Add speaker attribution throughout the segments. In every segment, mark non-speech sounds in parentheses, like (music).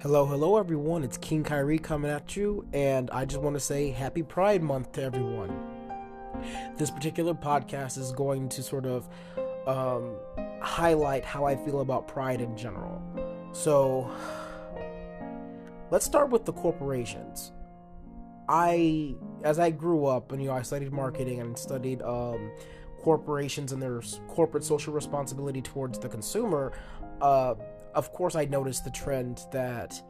Speaker 1: Hello, hello, everyone. It's King Kyrie coming at you, and I just want to say Happy Pride Month to everyone. This particular podcast is going to sort of um, highlight how I feel about pride in general. So, let's start with the corporations. I, as I grew up, and you know, I studied marketing and studied um, corporations and their corporate social responsibility towards the consumer. Uh, of course, I noticed the trend that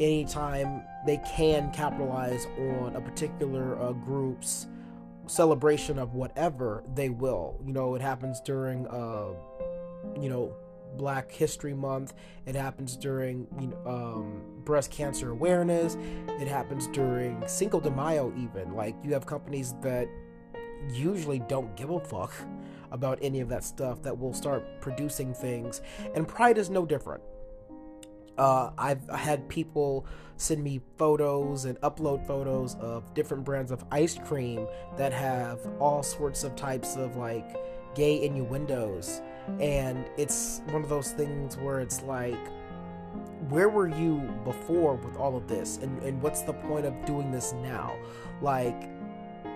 Speaker 1: anytime they can capitalize on a particular uh, group's celebration of whatever, they will. You know, it happens during, uh, you know, Black History Month. It happens during you know, um, breast cancer awareness. It happens during Cinco de Mayo, even. Like, you have companies that usually don't give a fuck about any of that stuff that will start producing things. And Pride is no different. Uh, I've had people send me photos and upload photos of different brands of ice cream that have all sorts of types of like gay innuendos. And it's one of those things where it's like, where were you before with all of this? And, and what's the point of doing this now? Like,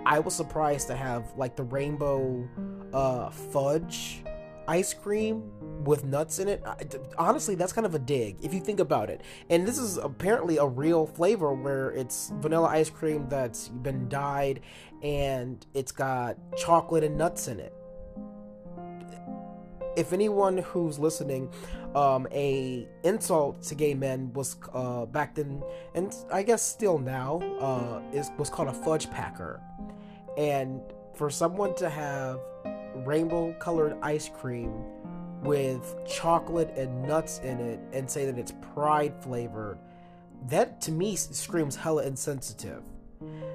Speaker 1: I was surprised to have like the rainbow uh, fudge ice cream with nuts in it. Honestly, that's kind of a dig if you think about it. And this is apparently a real flavor where it's vanilla ice cream that's been dyed and it's got chocolate and nuts in it. If anyone who's listening, um, a insult to gay men was uh, back then, and I guess still now, uh, is was called a fudge packer and for someone to have rainbow colored ice cream with chocolate and nuts in it and say that it's pride flavored, that to me screams hella insensitive.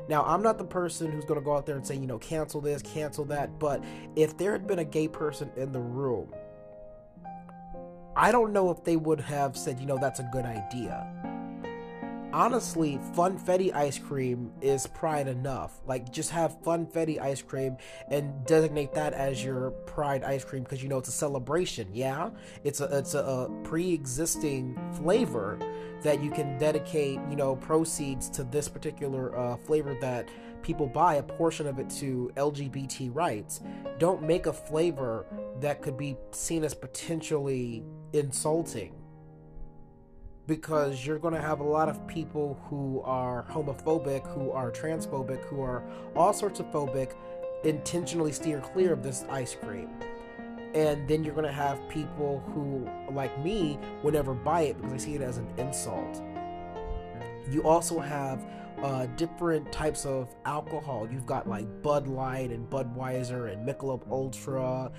Speaker 1: Now, I'm not the person who's going to go out there and say, you know, cancel this, cancel that, but if there had been a gay person in the room, I don't know if they would have said, you know, that's a good idea honestly, funfetti ice cream is pride enough. Like, just have funfetti ice cream and designate that as your pride ice cream because you know it's a celebration. Yeah, it's a it's a, a pre-existing flavor that you can dedicate, you know, proceeds to this particular uh, flavor that people buy a portion of it to LGBT rights. Don't make a flavor that could be seen as potentially insulting because you're going to have a lot of people who are homophobic, who are transphobic, who are all sorts of phobic, intentionally steer clear of this ice cream. And then you're going to have people who, like me, would never buy it because they see it as an insult. You also have uh, different types of alcohol. You've got like Bud Light and Budweiser and Michelob Ultra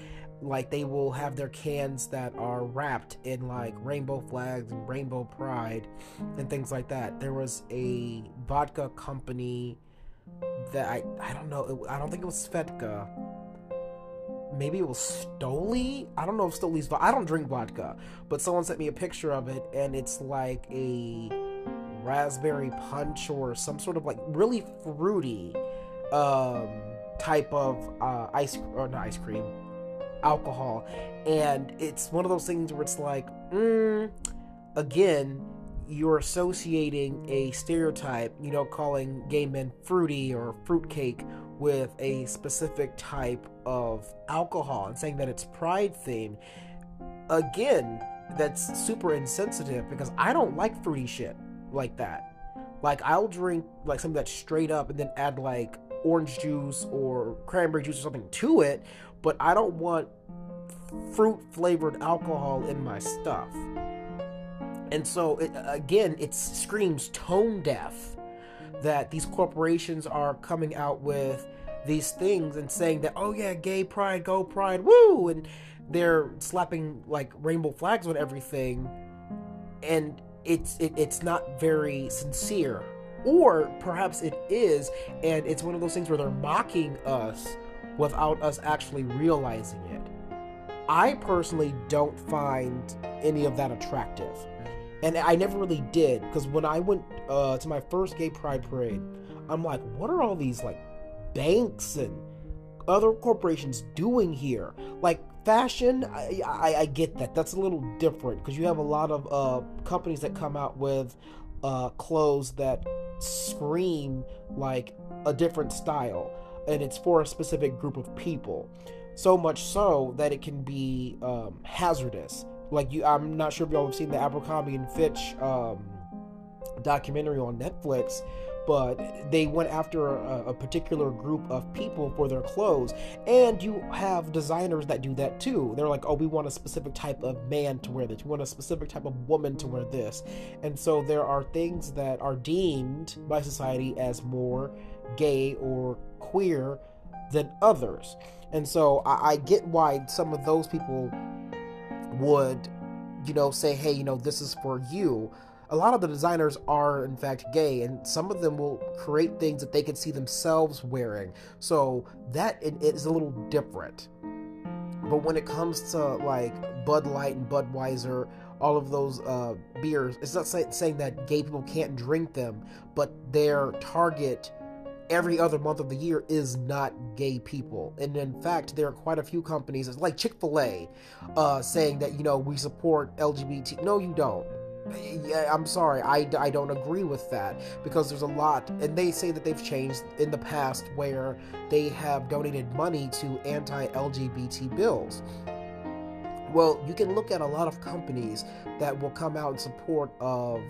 Speaker 1: like they will have their cans that are wrapped in like rainbow flags and rainbow pride and things like that there was a vodka company that i i don't know i don't think it was Svedka maybe it was Stoli. I don't know if Stoli's. I don't drink vodka, but someone sent me a picture of it, and it's like a raspberry punch or some sort of like really fruity um, type of uh, ice or not ice cream alcohol. And it's one of those things where it's like, mm, again, you're associating a stereotype, you know, calling gay men fruity or fruitcake with a specific type of alcohol and saying that it's pride themed. Again, that's super insensitive because I don't like fruity shit like that. Like I'll drink like something that's straight up and then add like orange juice or cranberry juice or something to it, but I don't want fruit flavored alcohol in my stuff. And so, it, again, it screams tone deaf that these corporations are coming out with these things and saying that, oh yeah, gay pride, go pride, woo! And they're slapping like rainbow flags on everything. And it's it, it's not very sincere or perhaps it is and it's one of those things where they're mocking us without us actually realizing it. I personally don't find any of that attractive. And I never really did because when I went uh, to my first gay pride parade, I'm like, what are all these like banks and other corporations doing here? Like fashion, I, I, I get that. That's a little different because you have a lot of uh, companies that come out with uh, clothes that scream like a different style, and it's for a specific group of people. So much so that it can be um, hazardous. Like you, I'm not sure if y'all have seen the Abercrombie and Fitch um, documentary on Netflix, but they went after a, a, particular group of people for their clothes. And you have designers that do that too. They're like, oh, we want a specific type of man to wear this, we want a specific type of woman to wear this. And so there are things that are deemed by society as more gay or queer than others. And so I, I get why some of those people would, you know, say, hey, you know, this is for you. A lot of the designers are in fact gay and some of them will create things that they can see themselves wearing. So that it is a little different. But when it comes to like bud light and budweiser all of those uh, beers it's not say- saying that gay people can't drink them but their target every other month of the year is not gay people. And in fact, there are quite a few companies, like Chick fil A, uh, saying that, you know, we support LGBT. No, you don't yeah, I'm sorry, I, I don't agree with that because there's a lot, and they say that they've changed in the past where they have donated money to anti LGBT bills. Well, you can look at a lot of companies that will come out in support of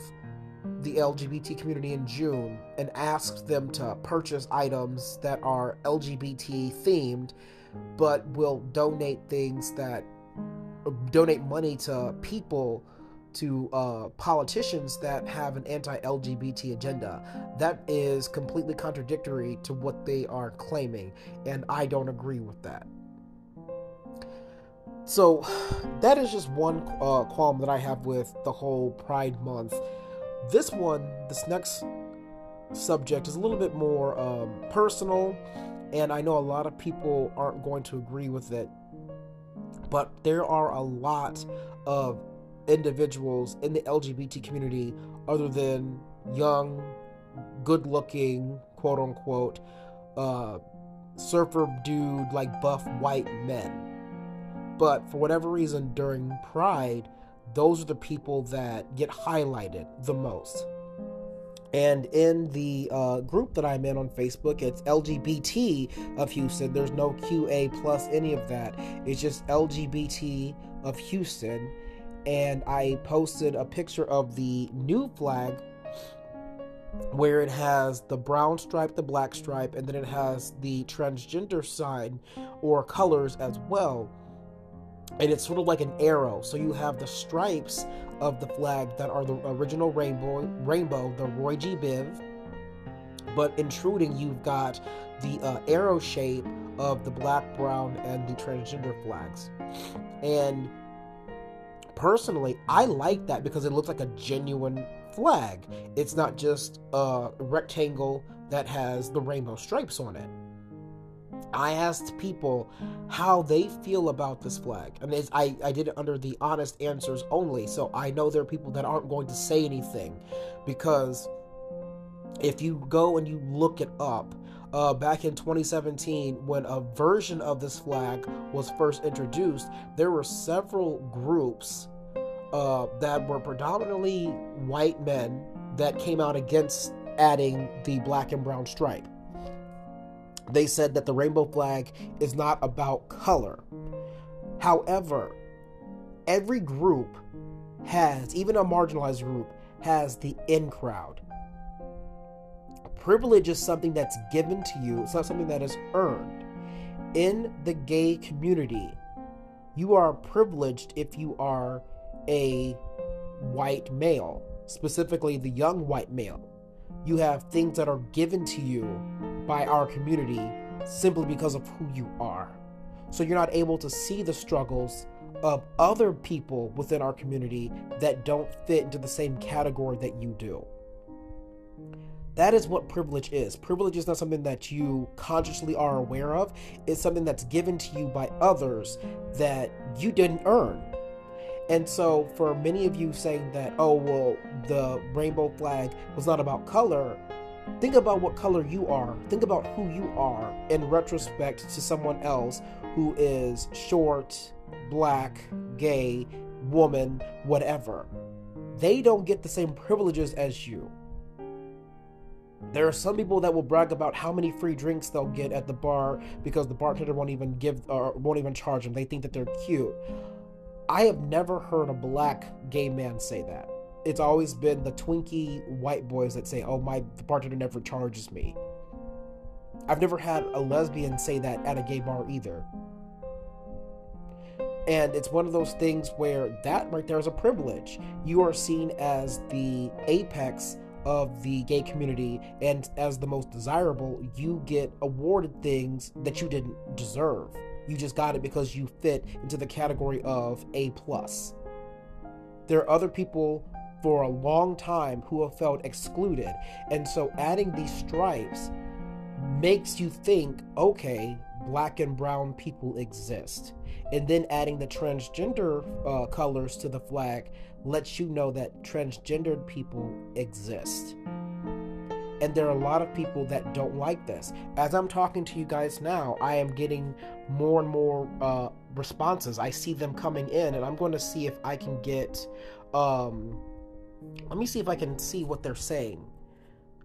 Speaker 1: the LGBT community in June and ask them to purchase items that are LGBT themed, but will donate things that donate money to people to uh, politicians that have an anti LGBT agenda. That is completely contradictory to what they are claiming, and I don't agree with that. So, (sighs) that is just one uh, qualm that I have with the whole Pride Month. This one, this next subject, is a little bit more um, personal, and I know a lot of people aren't going to agree with it. But there are a lot of individuals in the LGBT community other than young, good looking, quote unquote, uh, surfer dude, like buff white men. But for whatever reason, during Pride, those are the people that get highlighted the most. And in the uh, group that I'm in on Facebook, it's LGBT of Houston. There's no QA plus any of that. It's just LGBT of Houston and I posted a picture of the new flag where it has the brown stripe, the black stripe, and then it has the transgender sign or colors as well. And it's sort of like an arrow. So you have the stripes of the flag that are the original rainbow, rainbow, the Roy G. Biv. But intruding, you've got the uh, arrow shape of the black, brown, and the transgender flags. And personally, I like that because it looks like a genuine flag. It's not just a rectangle that has the rainbow stripes on it. I asked people how they feel about this flag, and I, I did it under the honest answers only. So I know there are people that aren't going to say anything because if you go and you look it up, uh, back in 2017 when a version of this flag was first introduced, there were several groups uh, that were predominantly white men that came out against adding the black and brown stripe. They said that the rainbow flag is not about color. However, every group has, even a marginalized group, has the in crowd privilege is something that's given to you, it's not something that is earned. In the gay community, you are privileged if you are a white male, specifically the young white male. You have things that are given to you by our community simply because of who you are. So you're not able to see the struggles of other people within our community that don't fit into the same category that you do. That is what privilege is. Privilege is not something that you consciously are aware of, it's something that's given to you by others that you didn't earn. And so, for many of you saying that, oh, well, the rainbow flag was not about color, think about what color you are. Think about who you are in retrospect to someone else who is short, black, gay, woman, whatever. They don't get the same privileges as you. There are some people that will brag about how many free drinks they'll get at the bar because the bartender won't even give or won't even charge them. They think that they're cute. I have never heard a black gay man say that. It's always been the twinky white boys that say, "Oh, my the bartender never charges me." I've never had a lesbian say that at a gay bar either. And it's one of those things where that right there is a privilege. You are seen as the apex of the gay community and as the most desirable, you get awarded things that you didn't deserve. You just got it because you fit into the category of A plus. There are other people for a long time who have felt excluded, and so adding these stripes makes you think, okay, black and brown people exist. And then adding the transgender uh, colors to the flag lets you know that transgendered people exist. And there are a lot of people that don't like this. As I'm talking to you guys now, I am getting more and more uh, responses. I see them coming in, and I'm going to see if I can get. Um, let me see if I can see what they're saying.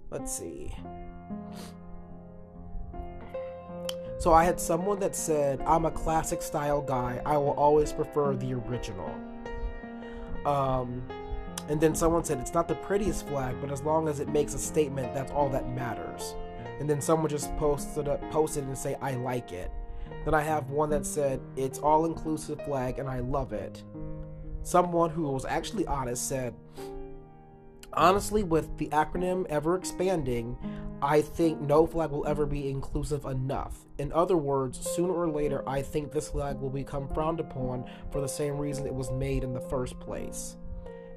Speaker 1: Let's see. So I had someone that said, I'm a classic style guy. I will always prefer the original. Um, and then someone said, it's not the prettiest flag, but as long as it makes a statement, that's all that matters. And then someone just posted posted and say, I like it. Then I have one that said, it's all inclusive flag and I love it. Someone who was actually honest said, honestly, with the acronym ever expanding, I think no flag will ever be inclusive enough. In other words, sooner or later, I think this flag will become frowned upon for the same reason it was made in the first place.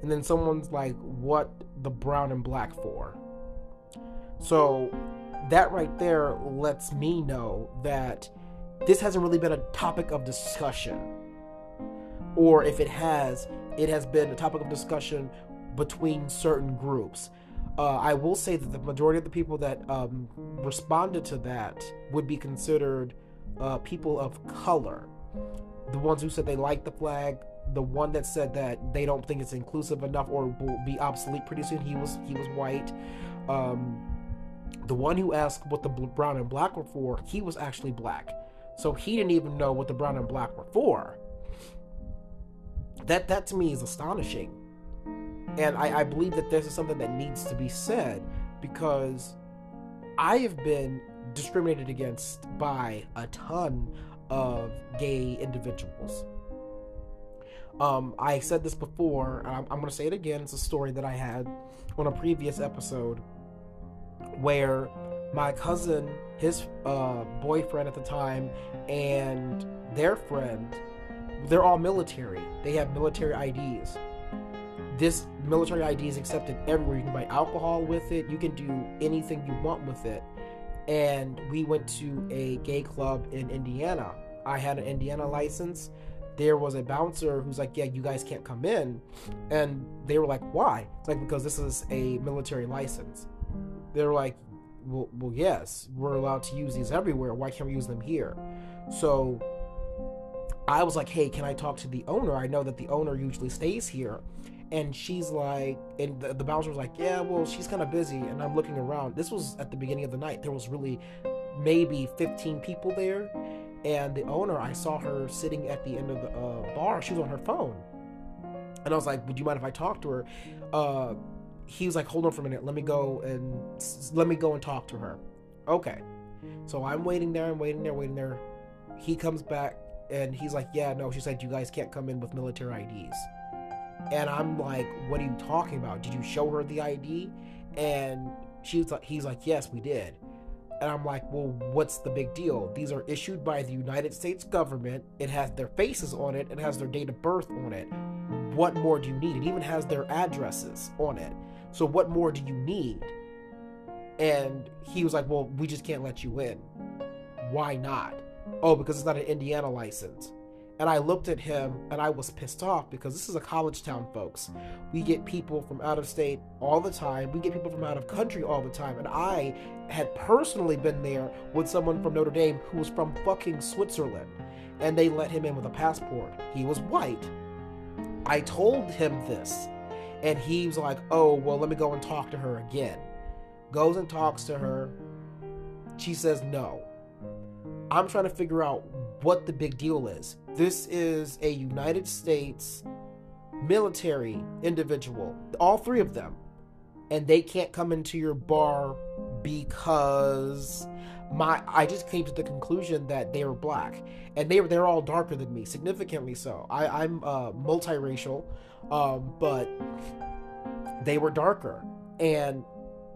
Speaker 1: And then someone's like, what the brown and black for? So that right there lets me know that this hasn't really been a topic of discussion. Or if it has, it has been a topic of discussion between certain groups. Uh, I will say that the majority of the people that um, responded to that would be considered uh, people of color. The ones who said they like the flag, the one that said that they don't think it's inclusive enough or will be obsolete pretty soon. He was he was white. Um, the one who asked what the brown and black were for, he was actually black, so he didn't even know what the brown and black were for. That that to me is astonishing and I, I believe that this is something that needs to be said because I have been discriminated against by a ton of gay individuals. Um, I said this before, I'm, I'm going to say it again. It's a story that I had on a previous episode where my cousin, his uh, boyfriend at the time, and their friend, they're all military. They have military IDs this military ID is accepted everywhere. You can buy alcohol with it. You can do anything you want with it. And we went to a gay club in Indiana. I had an Indiana license. There was a bouncer who's like, "Yeah, you guys can't come in," and they were like, "Why?" It's like because this is a military license. They were like, "Well, well, yes, we're allowed to use these everywhere. Why can't we use them here?" So I was like, "Hey, can I talk to the owner? I know that the owner usually stays here." And she's like and the, the bouncer was like yeah well she's kind of busy and i'm looking around. This was at the beginning of the night. There was really maybe 15 people there and the owner i saw her sitting at the end of the uh, bar. She was on her phone. And i was like would you mind if i talk to her? Uh, he was like hold on for a minute. Let me go and let me go and talk to her. Okay. So i'm waiting there i'm waiting there waiting there. He comes back and he's like yeah no she said you guys can't come in with military ids and I'm like, what are you talking about? Did you show her the ID? And she was like, he's like, yes, we did. And I'm like, well, what's the big deal? These are issued by the United States government. It has their faces on it. It has their date of birth on it. What more do you need? It even has their addresses on it. So what more do you need? And he was like, well, we just can't let you in. Why not? Oh, because it's not an Indiana license. And I looked at him and I was pissed off because this is a college town, folks. We get people from out of state all the time, we get people from out of country all the time. And I had personally been there with someone from Notre Dame who was from fucking Switzerland. And they let him in with a passport. He was white. I told him this. And he was like, oh, well, let me go and talk to her again. Goes and talks to her. She says no. I'm trying to figure out what the big deal is. This is a United States military individual, all three of them, and they can't come into your bar because my I just came to the conclusion that they were black, and they were they're all darker than me, significantly so. I, I'm uh, multiracial, um, but they were darker, and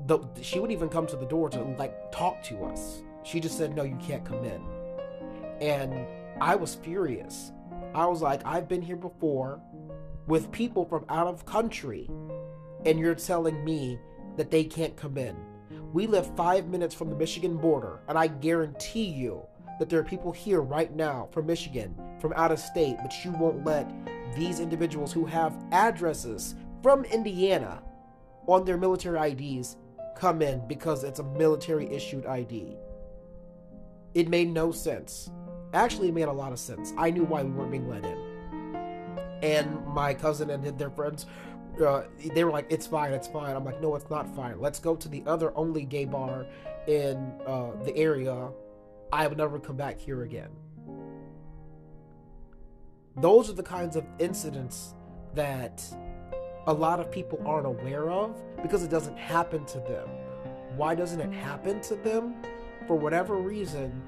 Speaker 1: the she wouldn't even come to the door to like talk to us. She just said, "No, you can't come in," and I was furious. I was like, "I've been here before with people from out of country, and you're telling me that they can't come in." We live five minutes from the Michigan border, and I guarantee you that there are people here right now from Michigan, from out of state, but you won't let these individuals who have addresses from Indiana on their military IDs come in because it's a military issued ID. It made no sense. Actually, it made a lot of sense. I knew why we weren't being let in. And my cousin and their friends, uh, they were like, "It's fine, it's fine." I'm like, "No, it's not fine. Let's go to the other only gay bar in uh, the area. I would never come back here again." Those are the kinds of incidents that a lot of people aren't aware of because it doesn't happen to them. Why doesn't it happen to them? For whatever reason,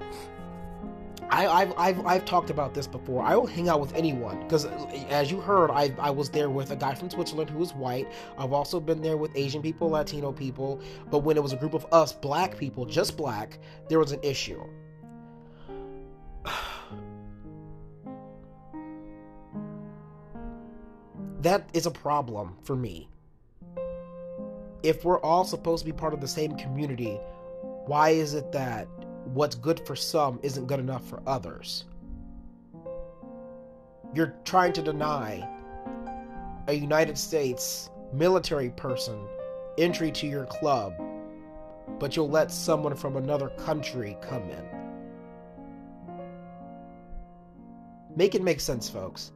Speaker 1: I, have I've, I've talked about this before. I will hang out with anyone because, as you heard, I, I was there with a guy from Switzerland who was white. I've also been there with Asian people, Latino people. But when it was a group of us, black people, just black, there was an issue. (sighs) that is a problem for me. If we're all supposed to be part of the same community, why is it that what's good for some isn't good enough for others? You're trying to deny a United States military person entry to your club, but you'll let someone from another country come in. Make it make sense, folks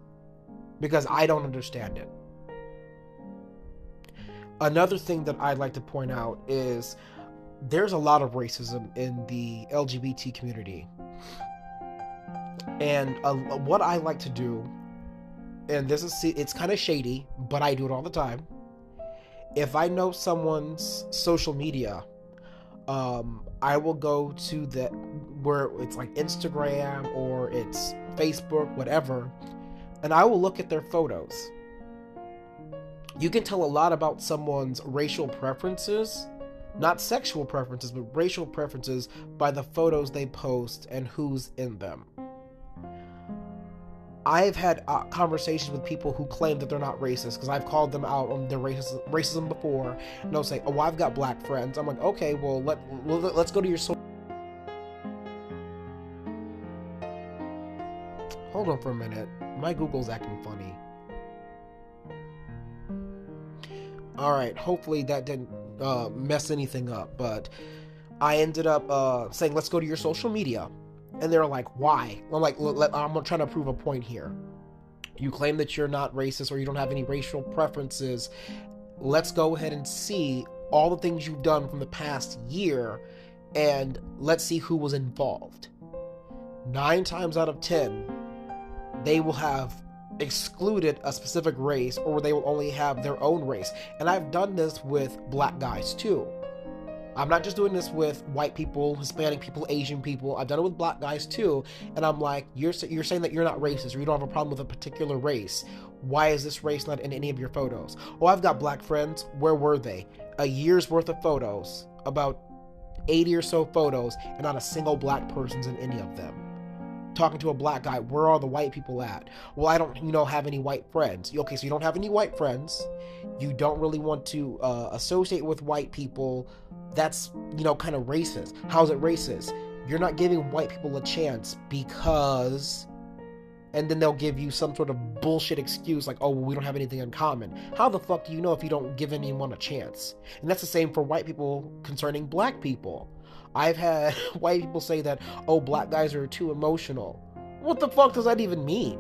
Speaker 1: because I don't understand it. Another thing that I'd like to point out is there's a lot of racism in the LGBT community. And uh, what I like to do, and this is it's kind of shady, but I do it all the time. If I know someone's social media, um, I will go to the where it's like Instagram or it's Facebook, whatever, and I will look at their photos. You can tell a lot about someone's racial preferences, not sexual preferences, but racial preferences by the photos they post and who's in them. I've had uh, conversations with people who claim that they're not racist because I've called them out on their racism, racism before, and they'll say, "Oh, I've got black friends." I'm like, "Okay, well, let let's go to your." So- Hold on for a minute my Google's acting funny. Alright, hopefully that didn't uh, mess anything up, but I ended up uh, saying, let's go to your social media. And they're like, why? I'm like, I'm trying to prove a point here. You claim that you're not racist or you don't have any racial preferences. Let's go ahead and see all the things you've done from the past year and let's see who was involved. Nine times out of ten, they will have excluded a specific race or they will only have their own race. And I've done this with black guys too. I'm not just doing this with white people, Hispanic people, Asian people. I've done it with black guys too. And I'm like, you're you're saying that you're not racist or you don't have a problem with a particular race. Why is this race not in any of your photos? Oh, I've got black friends. Where were they? A year's worth of photos, about 80 or so photos, and not a single black person's in any of them talking to a black guy, where are the white people at? Well, I don't, you know, have any white friends. Okay, so you don't have any white friends. You don't really want to uh, associate with white people. That's, you know, kind of racist. How's it racist? You're not giving white people a chance because and then they'll give you some sort of bullshit excuse like, oh, well, we don't have anything in common. How the fuck do you know if you don't give anyone a chance? And that's the same for white people concerning black people. I've had (laughs) white people say that, oh, black guys are too emotional. What the fuck does that even mean?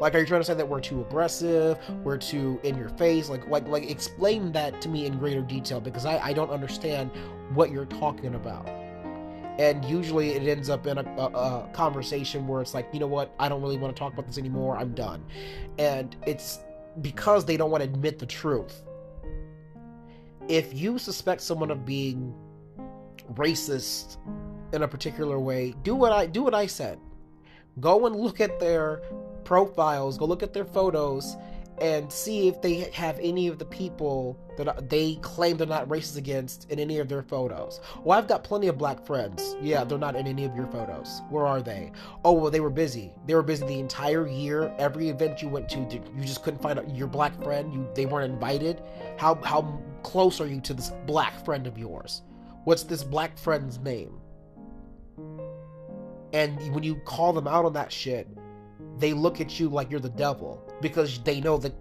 Speaker 1: Like, are you trying to say that we're too aggressive? We're too in your face? Like, like, like, explain that to me in greater detail because I, I don't understand what you're talking about. And usually it ends up in a, a, a conversation where it's like, you know what? I don't really want to talk about this anymore. I'm done. And it's because they don't want to admit the truth. If you suspect someone of being racist in a particular way, do what I do what I said. Go and look at their profiles, go look at their photos, and see if they have any of the people that they claim they're not racist against in any of their photos. Well, I've got plenty of black friends. Yeah, they're not in any of your photos. Where are they? Oh, well, they were busy. They were busy the entire year. Every event you went to, you just couldn't find your black friend. You they weren't invited. How how close are you to this black friend of yours? What's this black friend's name? And when you call them out on that shit, they look at you like you're the devil because they know that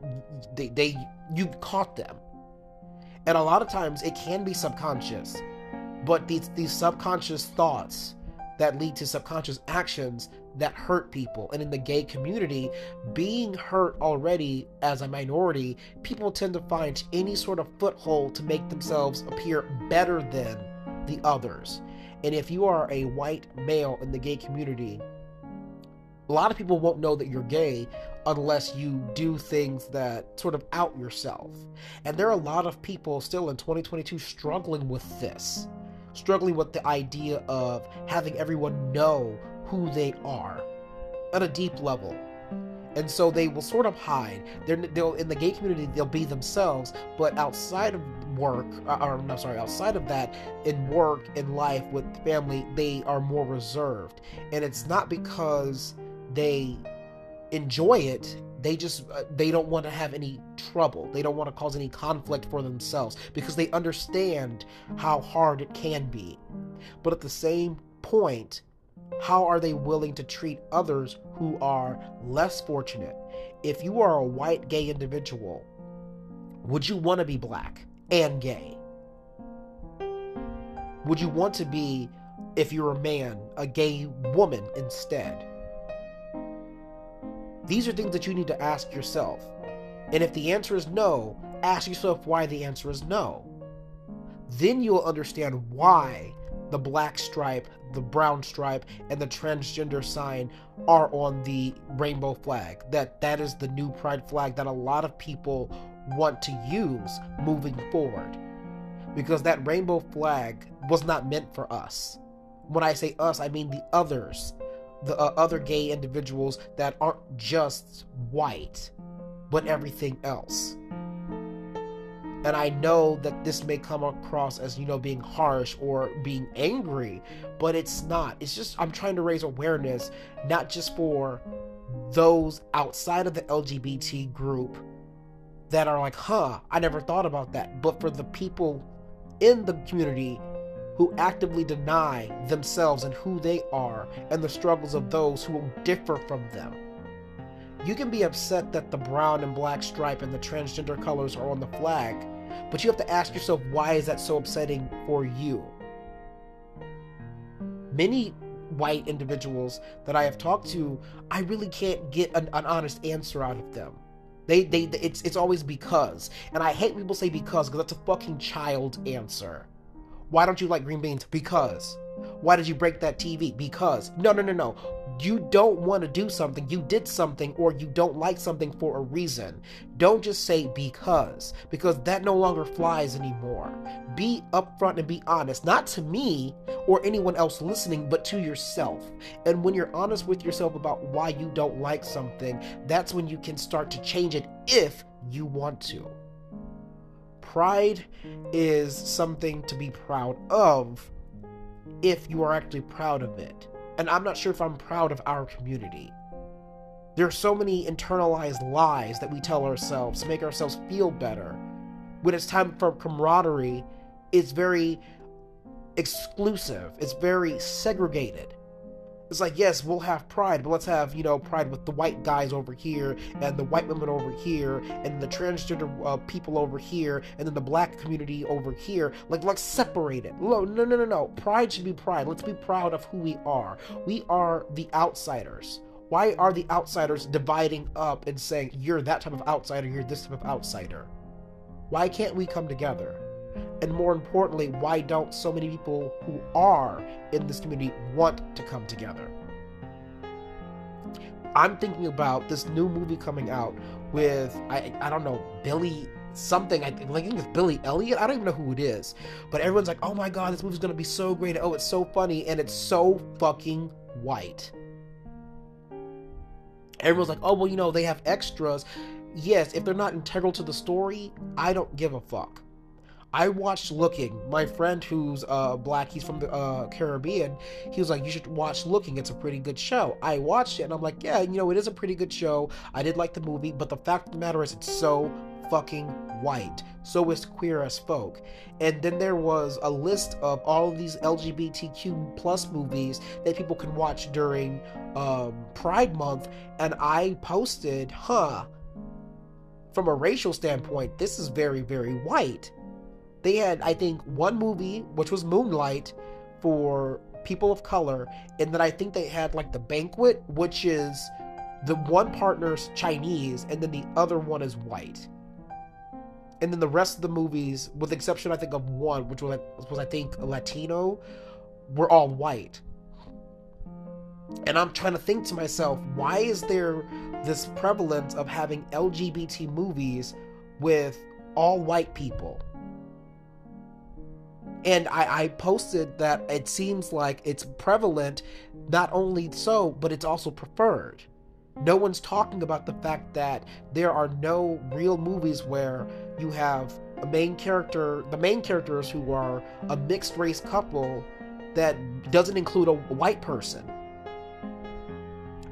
Speaker 1: they, they you caught them. And a lot of times it can be subconscious, but these these subconscious thoughts that lead to subconscious actions that hurt people. And in the gay community, being hurt already as a minority, people tend to find any sort of foothold to make themselves appear better than the others. And if you are a white male in the gay community, a lot of people won't know that you're gay unless you do things that sort of out yourself. And there are a lot of people still in 2022 struggling with this, struggling with the idea of having everyone know who they are at a deep level. And so they will sort of hide. They're, they'll in the gay community they'll be themselves, but outside of work, uh, or no, sorry, outside of that, in work, in life, with family, they are more reserved. And it's not because they enjoy it they just uh, they don't want to have any trouble they don't want to cause any conflict for themselves because they understand how hard it can be but at the same point how are they willing to treat others who are less fortunate if you are a white gay individual would you want to be black and gay would you want to be if you're a man a gay woman instead these are things that you need to ask yourself. And if the answer is no, ask yourself why the answer is no. Then you'll understand why the black stripe, the brown stripe, and the transgender sign are on the rainbow flag. That that is the new pride flag that a lot of people want to use moving forward. Because that rainbow flag was not meant for us. When I say us, I mean the others the uh, other gay individuals that aren't just white, but everything else. And I know that this may come across as, you know, being harsh or being angry, but it's not. It's just, I'm trying to raise awareness, not just for those outside of the LGBT group that are like, huh, I never thought about that, but for the people in the community who actively deny themselves and who they are and the struggles of those who differ from them. You can be upset that the brown and black stripe and the transgender colors are on the flag, but you have to ask yourself why is that so upsetting for you? Many white individuals that I have talked to, I really can't get an, an honest answer out of them. They, they, it's, it's always because, and I hate people say because because that's a fucking child answer. Why don't you like green beans? Because. Why did you break that TV? Because. No, no, no, no. You don't want to do something. You did something or you don't like something for a reason. Don't just say because, because that no longer flies anymore. Be upfront and be honest, not to me or anyone else listening, but to yourself. And when you're honest with yourself about why you don't like something, that's when you can start to change it if you want to pride is something to be proud of if you are actually proud of it. And I'm not sure if I'm proud of our community. There are so many internalized lies that we tell ourselves to make ourselves feel better. When it's time for camaraderie, it's very exclusive, it's very segregated. It's like yes we'll have pride but let's have you know pride with the white guys over here and the white women over here and the transgender uh, people over here and then the black community over here. Like let's separate it. No no no no no. Pride should be pride. Let's be proud of who we are. We are the outsiders. Why are the outsiders dividing up and saying you're that type of outsider you're this type of outsider? Why can't we come together and more importantly, why don't so many people who are in this community want to come together? I'm thinking about this new movie coming out with I I don't know Billy something I think, it's Billy Elliot. I don't even know who it is, but everyone's like, "Oh my god, this movie's gonna be so great! Oh, it's so funny, and it's so fucking white." Everyone's like, "Oh well, you know they have extras." Yes, if they're not integral to the story, I don't give a fuck. I watched Looking. My friend who's uh, black, he's from the uh, Caribbean, he was like, You should watch Looking. It's a pretty good show. I watched it and I'm like, Yeah, you know, it is a pretty good show. I did like the movie, but the fact of the matter is, it's so fucking white. So is Queer as Folk. And then there was a list of all of these LGBTQ plus movies that people can watch during um, Pride Month. And I posted, huh, from a racial standpoint, this is very, very white they had I think one movie which was Moonlight for people of color, and then I think they had like the banquet, which is the one partner's Chinese, and then the other one is white. And then the rest of the movies, with the exception I think of one, which was was I think Latino, were all white. And I'm trying to think to myself, why is there this prevalence of having LGBT movies with all white people? And I, I posted that it seems like it's prevalent, not only so, but it's also preferred. No one's talking about the fact that there are no real movies where you have a main character, the main characters who are a mixed race couple that doesn't include a white person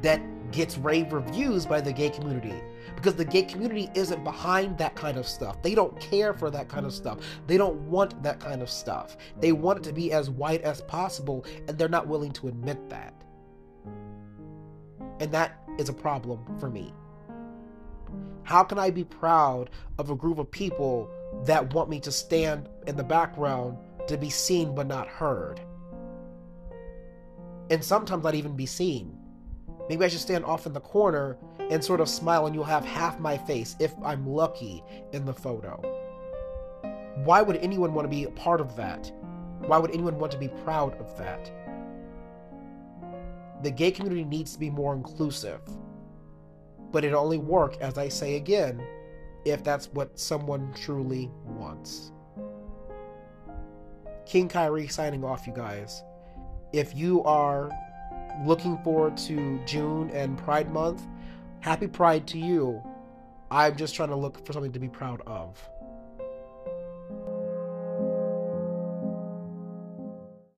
Speaker 1: that gets rave reviews by the gay community because the gay community isn't behind that kind of stuff. They don't care for that kind of stuff. They don't want that kind of stuff. They want it to be as white as possible, and they're not willing to admit that. And that is a problem for me. How can I be proud of a group of people that want me to stand in the background to be seen but not heard? And sometimes not even be seen. Maybe I should stand off in the corner and sort of smile, and you'll have half my face, if I'm lucky, in the photo. Why would anyone want to be a part of that? Why would anyone want to be proud of that? The gay community needs to be more inclusive. But it only work, as I say again, if that's what someone truly wants. King Kyrie signing off, you guys. If you are looking forward to June and Pride Month, happy Pride to you. I'm just trying to look for something to be proud of.